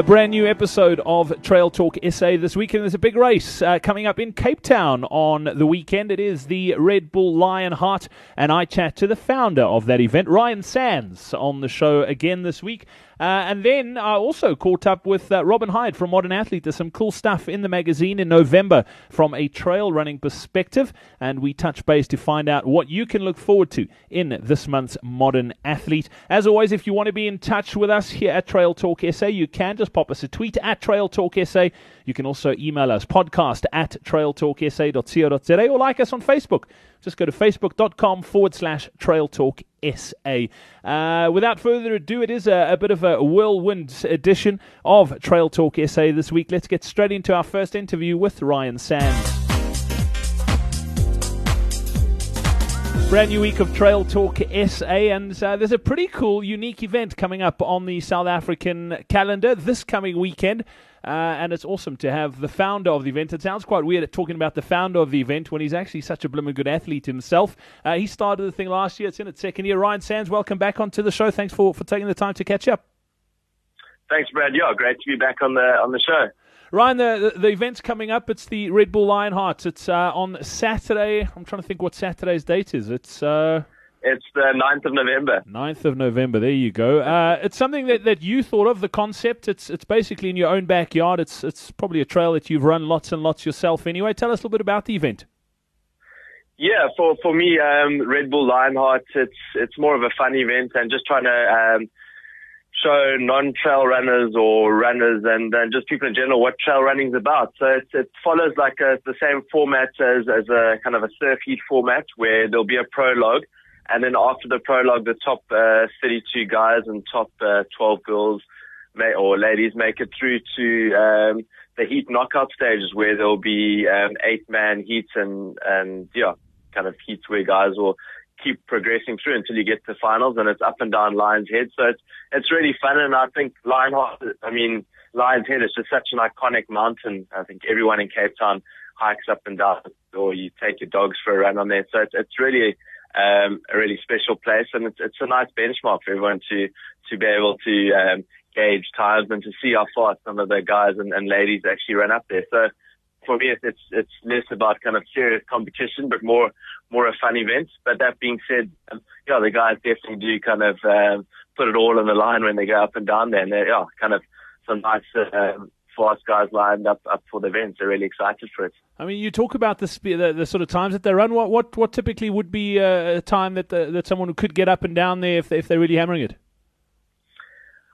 A brand new episode of Trail Talk SA this weekend. There's a big race uh, coming up in Cape Town on the weekend. It is the Red Bull Lionheart, and I chat to the founder of that event, Ryan Sandes, on the show again this week. Uh, and then I also caught up with uh, Robin Hyde from Modern Athlete. There's some cool stuff in the magazine in November from a trail running perspective, and we touch base to find out what you can look forward to in this month's Modern Athlete. As always, if you want to be in touch with us here at Trail Talk SA, you can just pop us a tweet at Trail Talk SA. You can also email us podcast at trailtalksa.co.za or like us on Facebook. Just go to facebook.com forward slash Trail Talk SA. Uh, without further ado, it is a, a, bit of a whirlwind edition of Trail Talk SA this week. Let's get straight into our first interview with Ryan Sandes. Brand new week of Trail Talk SA, and uh, there's a pretty cool, unique event coming up on the South African calendar this coming weekend. Uh, and it's awesome to have the founder of the event. It sounds quite weird talking about the founder of the event when he's actually such a blooming good athlete himself. Uh, he started the thing last year. It's in its second year. Ryan Sandes, welcome back onto the show. Thanks for, for taking the time to catch up. Thanks, Brad. Yeah, great to be back on the on the show. Ryan, the, the, event's coming up. It's the Red Bull Lionhearts. It's uh, on Saturday. I'm trying to think what Saturday's date is. It's uh, it's the 9th of November. 9th of November. There you go. Uh, it's something that, that you thought of. The concept. It's it's basically in your own backyard. It's it's probably a trail that you've run lots and lots yourself. Anyway, tell us a little bit about the event. Yeah, for for me, um, Red Bull Lionheart. It's it's more of a fun event and just trying to um, show non-trail runners or runners and, and just people in general what trail running is about. So it, it follows like a, the same format as as a kind of a surf heat format where there'll be a prologue and then after the prologue, the top uh, 32 guys and top uh, 12 girls may, or ladies make it through to um, the heat knockout stages where there'll be um, eight man heats and, and yeah, kind of heats where guys will keep progressing through until you get to finals and it's up and down Lion's Head. So it's, it's really fun. And I think Lionheart, I mean, Lion's Head is just such an iconic mountain. I think everyone in Cape Town hikes up and down or you take your dogs for a run on there. So it's, it's really um, a really special place, and it's, it's a nice benchmark for everyone to to be able to um, gauge times and to see how far some of the guys and, and ladies actually run up there. So for me, it's it's less about kind of serious competition, but more more a fun event. But that being said, um, yeah, the guys definitely do kind of um, put it all on the line when they go up and down there, and they're yeah, kind of some nice um, fast guys lined up up for the event. They're really excited for it. I mean, you talk about the, the, the sort of times that they run. What what what typically would be a time that the, that someone could get up and down there if they, if they're really hammering it?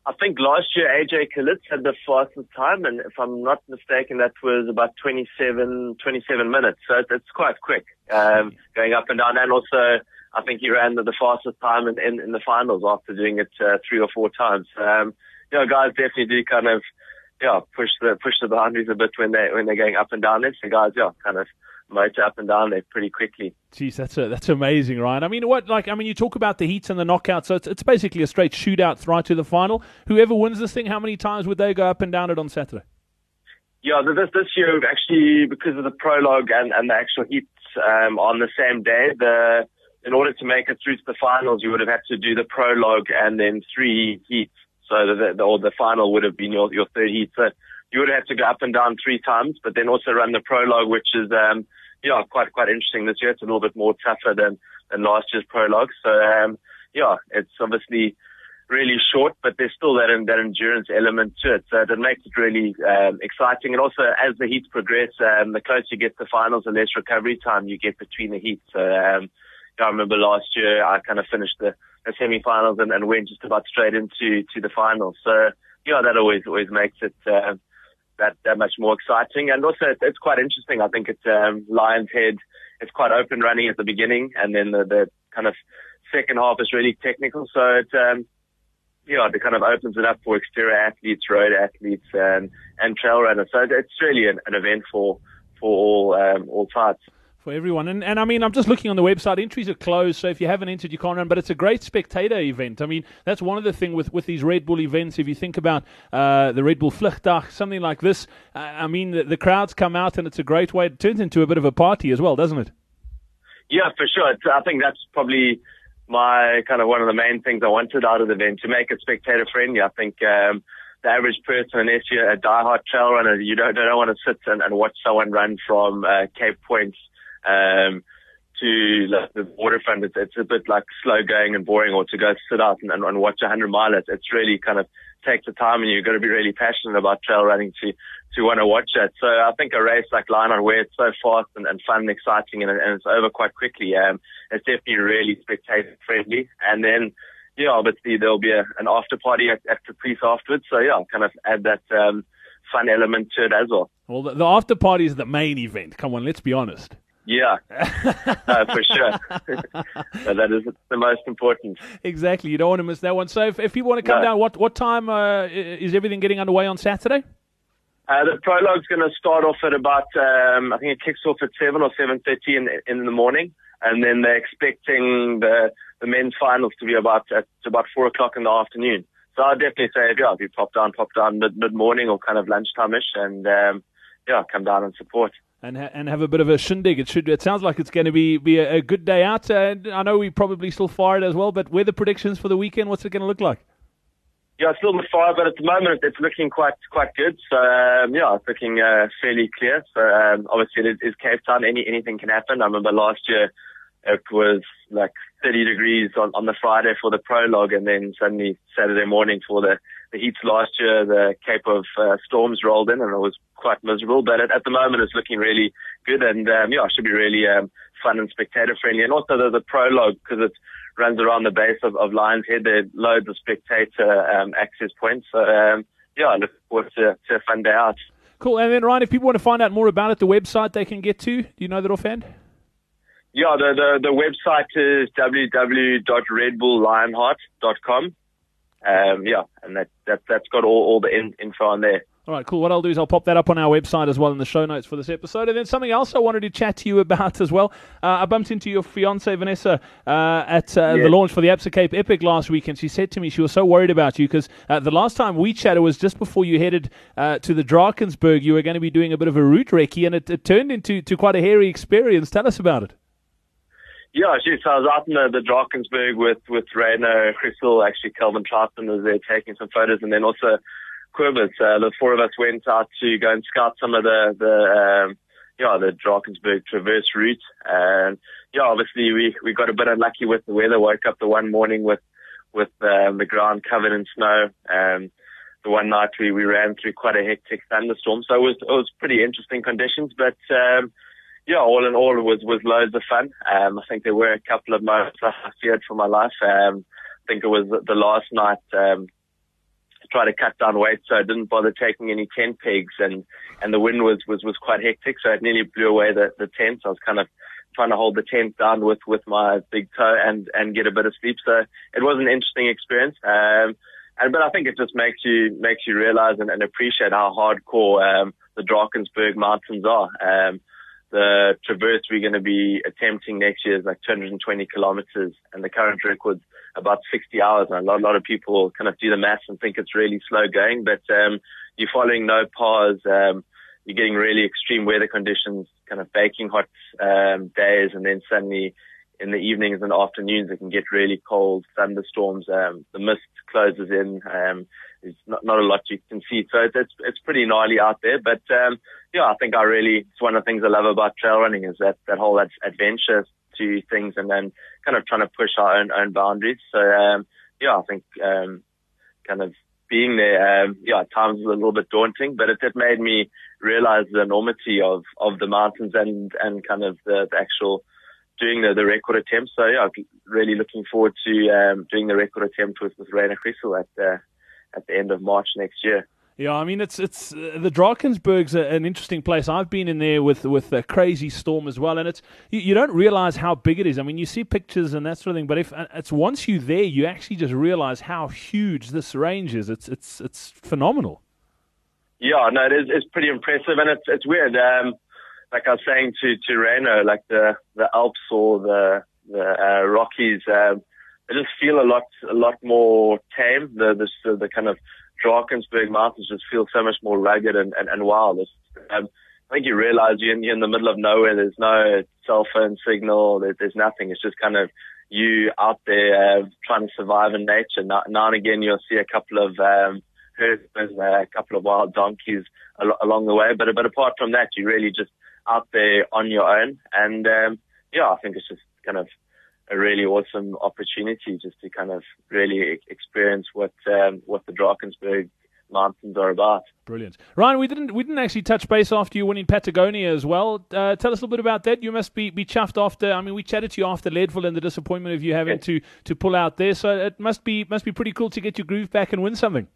I think last year AJ Calitz had the fastest time, and if I'm not mistaken, that was about 27, 27 minutes. So it's quite quick um, going up and down. And also, I think he ran the, the fastest time in, in, in the finals after doing it uh, three or four times. Um, you know, guys definitely do kind of yeah, push the push the boundaries a bit when they when they're going up and down. So guys, yeah, kind of motor up and down there pretty quickly. Jeez, that's a, that's amazing, Ryan. I mean, what like I mean, you talk about the heats and the knockouts, so it's, it's basically a straight shootout right to the final. Whoever wins this thing, how many times would they go up and down it on Saturday? Yeah, this this year actually because of the prologue and, and the actual heats um, on the same day, the in order to make it through to the finals, you would have had to do the prologue and then three heats so the, the, or the final would have been your, your third heat. So you would have to go up and down three times, but then also run the prologue, which is, um, yeah, quite, quite interesting this year. It's a little bit more tougher than, than last year's prologue. So, um, yeah, it's obviously really short, but there's still that, that endurance element to it. So that makes it really, um, exciting. And also as the heats progress, um, the closer you get to finals, the less recovery time you get between the heats. So, um, yeah, I remember last year I kind of finished the, the semi-finals and, and went just about straight into to the finals. So yeah, that always always makes it uh, that that much more exciting. And also it's, quite interesting. I think it's um, Lions Head. It's quite open running at the beginning, and then the, the kind of second half is really technical. So it um, yeah, it kind of opens it up for exterior athletes, road athletes, and and trail runners. So it's really an, an event for for all um, all types for everyone. And, and I mean, I'm just looking on the website. Entries are closed, so if you haven't entered, you can't run. But it's a great spectator event. I mean, that's one of the things with, with these Red Bull events. If you think about uh, the Red Bull Vlugdag, something like this, uh, I mean, the, the, crowds come out, and it's a great way. It turns into a bit of a party as well, doesn't it? Yeah, for sure. It's, I think that's probably my kind of one of the main things I wanted out of the event to make it spectator friendly. I think. Um, the average person, unless you're a diehard trail runner, you don't don't want to sit and, and watch someone run from uh, Cape Point um, to like, the waterfront. It's, it's a bit like slow going and boring, or to go sit out and, and, and watch a hundred mile. It's, really kind of takes the time, and you've got to be really passionate about trail running to to want to watch it. So I think a race like Lionheart, where it's so fast and, and fun and exciting, and, and it's over quite quickly, um, it's definitely really spectator friendly. And then yeah, obviously there'll be a, an after party at, at Caprice afterwards. So yeah, kind of add that um, fun element to it as well. Well, the, the after party is the main event. Come on, let's be honest. Yeah, for sure. that is the most important. Exactly. You don't want to miss that one. So if, if people want to come no. down, what what time uh, is everything getting underway on Saturday? Uh, the prologue's going to start off at about, um, I think it kicks off at 7 or 7.30 in, in the morning. And then they're expecting the the men's finals to be about at about four o'clock in the afternoon. So I'd definitely say, yeah, if you pop down, pop down mid mid morning or kind of lunchtime-ish, and um, yeah, come down and support. And ha- and have a bit of a shindig. It should. It sounds like it's going to be be a, a good day out. I know we probably still fired as well, but weather predictions for the weekend. What's it going to look like? Yeah, it's still in the fire, but at the moment it's looking quite quite good. So um, yeah, it's looking uh, fairly clear. So um, obviously it is Cape Town. Any anything can happen. I remember last year it was like 30 degrees on, on the Friday for the prologue, and then suddenly Saturday morning for the, the heats last year, the Cape of uh, Storms rolled in, and it was quite miserable. But at, at the moment, it's looking really good, and um, yeah, it should be really um, fun and spectator friendly. And also the, the prologue, because it runs around the base of, of Lions Head, there are loads of spectator um, access points. So um, yeah, I look forward to, to a fun day out. Cool. And then Ryan, if people want to find out more about it, the website they can get to. Do you know that offhand? Yeah, the, the, the website is www.redbulllionheart.com. Um, yeah, and that, that, that's got all, all the in, info on there. All right, cool. What I'll do is I'll pop that up on our website as well in the show notes for this episode. And then something else I wanted to chat to you about as well. Uh, I bumped into your fiance Vanessa uh, at uh, yeah. the launch for the Absa Cape Epic last week, and she said to me she was so worried about you because uh, the last time we chatted was just before you headed uh, to the Drakensberg. You were going to be doing a bit of a route recce, and it, it turned into to quite a hairy experience. Tell us about it. Yeah, so I was out in the, the Drakensberg with, with Ryno, Griesel, actually Kelvin Trautman was there taking some photos and then also Quivers. Uh, the four of us went out to go and scout some of the, the, um, yeah, the Drakensberg traverse route. And yeah, obviously we, we got a bit unlucky with the weather. Woke up the one morning with, with, um, the ground covered in snow. Um, the one night we, we ran through quite a hectic thunderstorm. So it was, it was pretty interesting conditions, but, um, yeah, all in all, was was loads of fun. Um, I think there were a couple of moments I feared for my life. Um, I think it was the last night. Um, to try to cut down weight, so I didn't bother taking any tent pegs, and and the wind was was was quite hectic, so it nearly blew away the the tent. So I was kind of trying to hold the tent down with with my big toe and and get a bit of sleep. So it was an interesting experience. Um, and but I think it just makes you makes you realize and, and appreciate how hardcore um, the Drakensberg mountains are. Um, the traverse we're going to be attempting next year is like 220 kilometers, and the current record's about 60 hours. And a lot, a lot of people kind of do the maths and think it's really slow going, but um, you're following no pause. Um, you're getting really extreme weather conditions, kind of baking hot um, days, and then suddenly in the evenings and afternoons it can get really cold, thunderstorms. Um, the mist closes in. Um, there's not, not a lot you can see, so it's it's pretty gnarly out there. But um, yeah, I think I really it's one of the things I love about trail running is that that whole ad- adventure to things, and then kind of trying to push our own own boundaries. So um, yeah, I think um, kind of being there, um, yeah, at times was a little bit daunting, but it, it made me realize the enormity of of the mountains and and kind of the, the actual doing the, the record attempt. So yeah, really looking forward to um, doing the record attempt with, with Ryno Griesel at uh, at the end of March next year. Yeah, I mean it's it's uh, the Drakensberg's a, an interesting place. I've been in there with with a crazy storm as well, and it's you, you, don't realize how big it is. I mean, you see pictures and that sort of thing, but if uh, it's once you're there, you actually just realize how huge this range is. It's it's it's phenomenal. Yeah, no, it is. It's pretty impressive, and it's it's weird. Um, like I was saying to to Ryno, like the the Alps or the the uh, Rockies, um, they just feel a lot a lot more tame. The the the kind of Drakensberg Mountains just feel so much more rugged and and, and wild. Um, I think you realize you're in, you're in the middle of nowhere. There's no cell phone signal. There, there's nothing. It's just kind of you out there uh, trying to survive in nature. Now, now and again, you'll see a couple of um, herd, a couple of wild donkeys al- along the way. But but apart from that, you're really just out there on your own. And um, yeah, I think it's just kind of a really awesome opportunity just to kind of really experience what um, what the Drakensberg mountains are about. Brilliant, Ryan. We didn't we didn't actually touch base after you winning Patagonia as well. Uh, tell us a little bit about that. You must be, be chuffed after. I mean, we chatted to you after Leadville and the disappointment of you having yes. to, to pull out there. So it must be must be pretty cool to get your groove back and win something.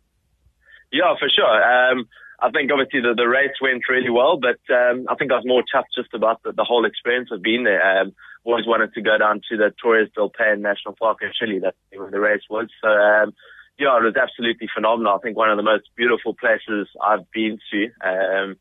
Yeah, for sure. Um, I think obviously the, the race went really well, but um, I think I was more chuffed just about the, the whole experience of being there. Um, always wanted to go down to the Torres del Paine National Park in Chile. That's where the race was. So um, yeah, it was absolutely phenomenal. I think one of the most beautiful places I've been to. Um,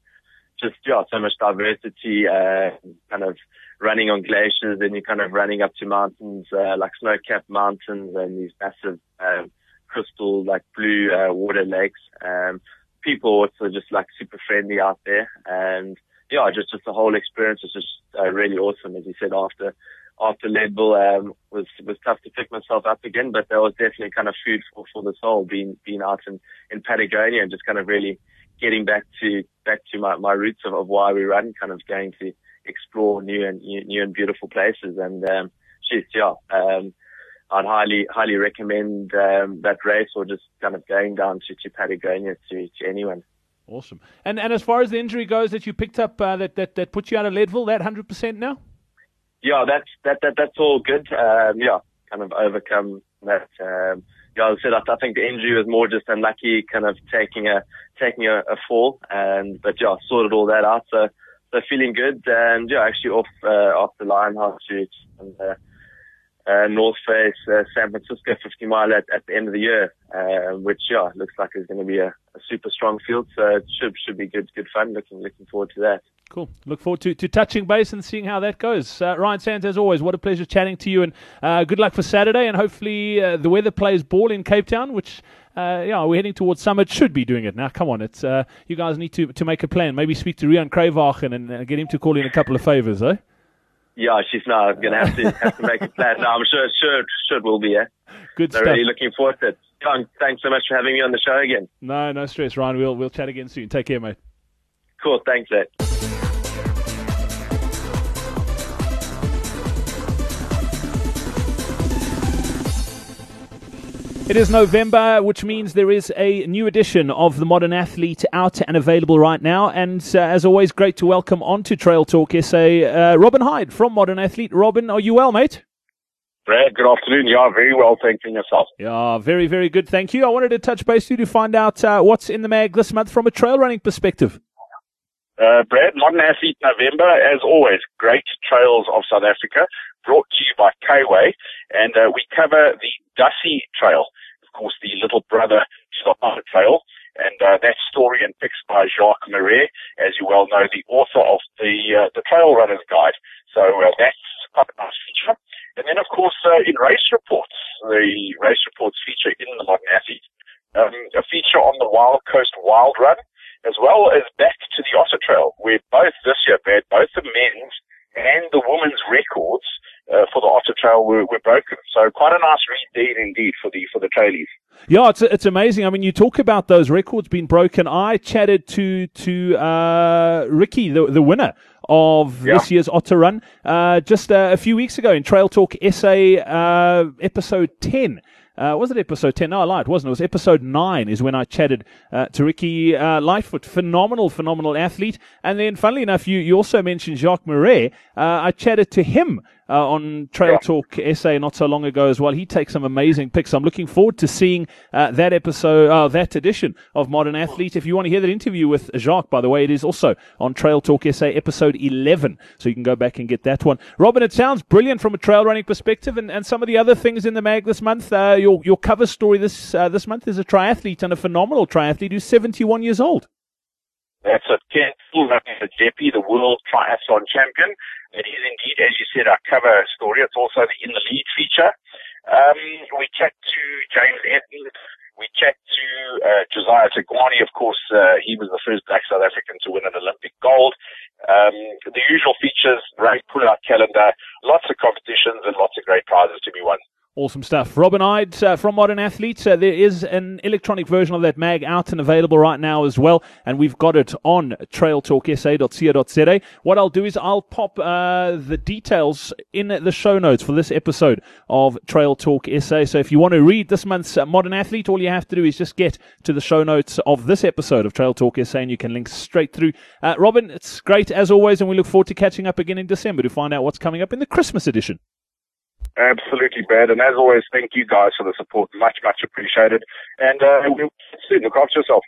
just, yeah, so much diversity, uh, kind of running on glaciers and you're kind of running up to mountains, uh, like snow-capped mountains and these massive, um, crystal, like blue, uh, water lakes. Um, people also just like super friendly out there and yeah, just, just the whole experience was just uh, really awesome. As you said, after, after Leadville um, was was tough to pick myself up again, but there was definitely kind of food for, for the soul being being out in, in Patagonia and just kind of really getting back to back to my, my roots of, of why we run, kind of going to explore new and new and beautiful places. And um, geez, yeah, um, I'd highly highly recommend um, that race or just kind of going down to, to Patagonia to, to anyone. Awesome. And and as far as the injury goes that you picked up uh, that, that that put you out of Leadville, that hundred percent now yeah, that's that, that that's all good. Um, yeah, kind of overcome that. Um, yeah, I said I, I think the injury was more just unlucky, kind of taking a taking a, a fall, and but yeah, sorted all that out. So so feeling good, and yeah, actually off uh, off the line shoot and uh, uh, North Face uh, San Francisco 50 mile at, at the end of the year, uh, which yeah looks like is going to be a, a super strong field. So it should should be good good fun. Looking looking forward to that. Cool. Look forward to, to touching base and seeing how that goes. Uh, Ryan Sandes, as always, what a pleasure chatting to you, and uh, good luck for Saturday. And hopefully, uh, the weather plays ball in Cape Town, which, uh, yeah, we're heading towards summer. It should be doing it now. Come on, it's uh, you guys need to, to make a plan. Maybe speak to Rian Kravachen and uh, get him to call in a couple of favors, eh? Yeah, she's not going to have to have to make a plan. No, I'm sure, sure, sure, will be. Yeah. Good so stuff. Really looking forward to it. John, thanks so much for having me on the show again. No, no stress, Ryan. We'll we'll chat again soon. Take care, mate. Cool. Thanks, Ed. It is November, which means there is a new edition of the Modern Athlete out and available right now. And uh, as always, great to welcome onto Trail Talk SA uh, Robin Hyde from Modern Athlete. Robin, are you well, mate? Brad, good afternoon. Yeah, very well, thank you yourself. Yeah, very, very good, thank you. I wanted to touch base with you to find out uh, what's in the mag this month from a trail running perspective. Uh, Brad, Modern Athlete November, as always, great trails of South Africa, brought to you by K-Way, and uh, we cover the Dussie Trail course, the little brother Hobbit Trail. And uh, that story and pics by Jacques Marais, as you well know, the author of the uh, the Trail Runner's Guide. So uh, that's quite a nice feature. And then, of course, uh, in race reports, the race reports feature in the Modern Athlete, um, a feature on the Wild Coast Wild Run, as well as back to the Otter Trail, where both this year, Brad, both the men's and the women's records uh, for the Otter Trail were, were broken. So quite a nice read there indeed for the for the trailies. Yeah, it's it's amazing. I mean, you talk about those records being broken. I chatted to to uh, Ricky, the the winner of yeah. this year's Otter Run, uh, just uh, a few weeks ago in Trail Talk SA uh, episode ten. Uh, was it episode 10? No, I lied. It wasn't. It was episode 9 is when I chatted uh, to Ricky uh, Lightfoot. Phenomenal, phenomenal athlete. And then, funnily enough, you, you also mentioned Jacques Marais. Uh, I chatted to him uh, on Trail Talk SA not so long ago as well. He takes some amazing pics. I'm looking forward to seeing uh, that episode, uh, that edition of Modern Athlete. If you want to hear that interview with Jacques, by the way, it is also on Trail Talk SA episode 11. So you can go back and get that one. Robin, it sounds brilliant from a trail running perspective and, and some of the other things in the mag this month. Uh, your, your cover story this, uh, this month is a triathlete and a phenomenal triathlete who's 71 years old. That's a Ken Jeppy, the world triathlon champion. It is indeed, as you said, our cover story. It's also the in the lead feature. Um, we chat to James Evans. We chat to uh, Josia Thugwane. Of course, uh, he was the first black South African to win an Olympic gold. Um, the usual features, great pull-out calendar, lots of competitions and lots of great prizes to be won. Awesome stuff. Robin Hyde uh, from Modern Athletes. Uh, there is an electronic version of that mag out and available right now as well, and we've got it on trailtalksa.co.za. What I'll do is I'll pop uh, the details in the show notes for this episode of Trail Talk SA. So if you want to read this month's uh, Modern Athlete, all you have to do is just get to the show notes of this episode of Trail Talk SA, and you can link straight through. Uh, Robin, it's great as always, and we look forward to catching up again in December to find out what's coming up in the Christmas edition. Absolutely, Brad. And as always, thank you guys for the support. Much, much appreciated. And uh, we'll soon. Look after yourself.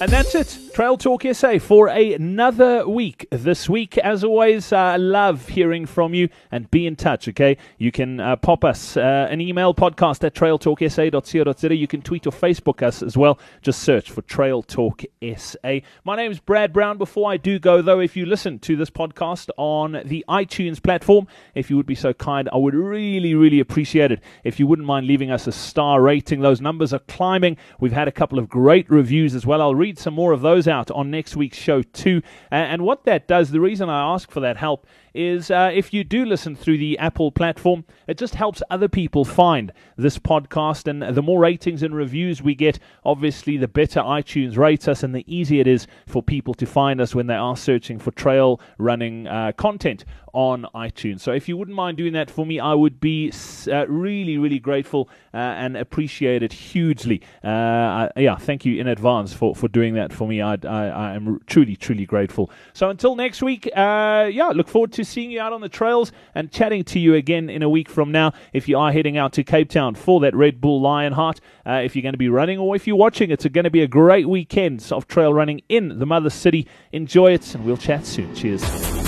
And that's it. Trail Talk SA for another week. This week, as always, I uh, love hearing from you and be in touch, okay? You can uh, pop us uh, an email podcast at trailtalksa.co.za. You can tweet or Facebook us as well. Just search for Trail Talk SA. My name is Brad Brown. Before I do go, though, if you listen to this podcast on the iTunes platform, if you would be so kind, I would really, really appreciate it if you wouldn't mind leaving us a star rating. Those numbers are climbing. We've had a couple of great reviews as well. I'll read some more of those out on next week's show too. And what that does, the reason I ask for that help is uh, if you do listen through the Apple platform, it just helps other people find this podcast. And the more ratings and reviews we get, obviously, the better iTunes rates us and the easier it is for people to find us when they are searching for trail running uh, content on iTunes. So if you wouldn't mind doing that for me, I would be uh, really, really grateful uh, and appreciate it hugely. Uh, yeah, thank you in advance for, for doing that for me. I, I, I am truly, truly grateful. So until next week, uh, yeah, look forward to seeing you out on the trails and chatting to you again in a week from now. If you are heading out to Cape Town for that Red Bull Lionheart, uh, if you're going to be running or if you're watching, it's going to be a great weekend of trail running in the mother city. Enjoy it, and we'll chat soon. Cheers.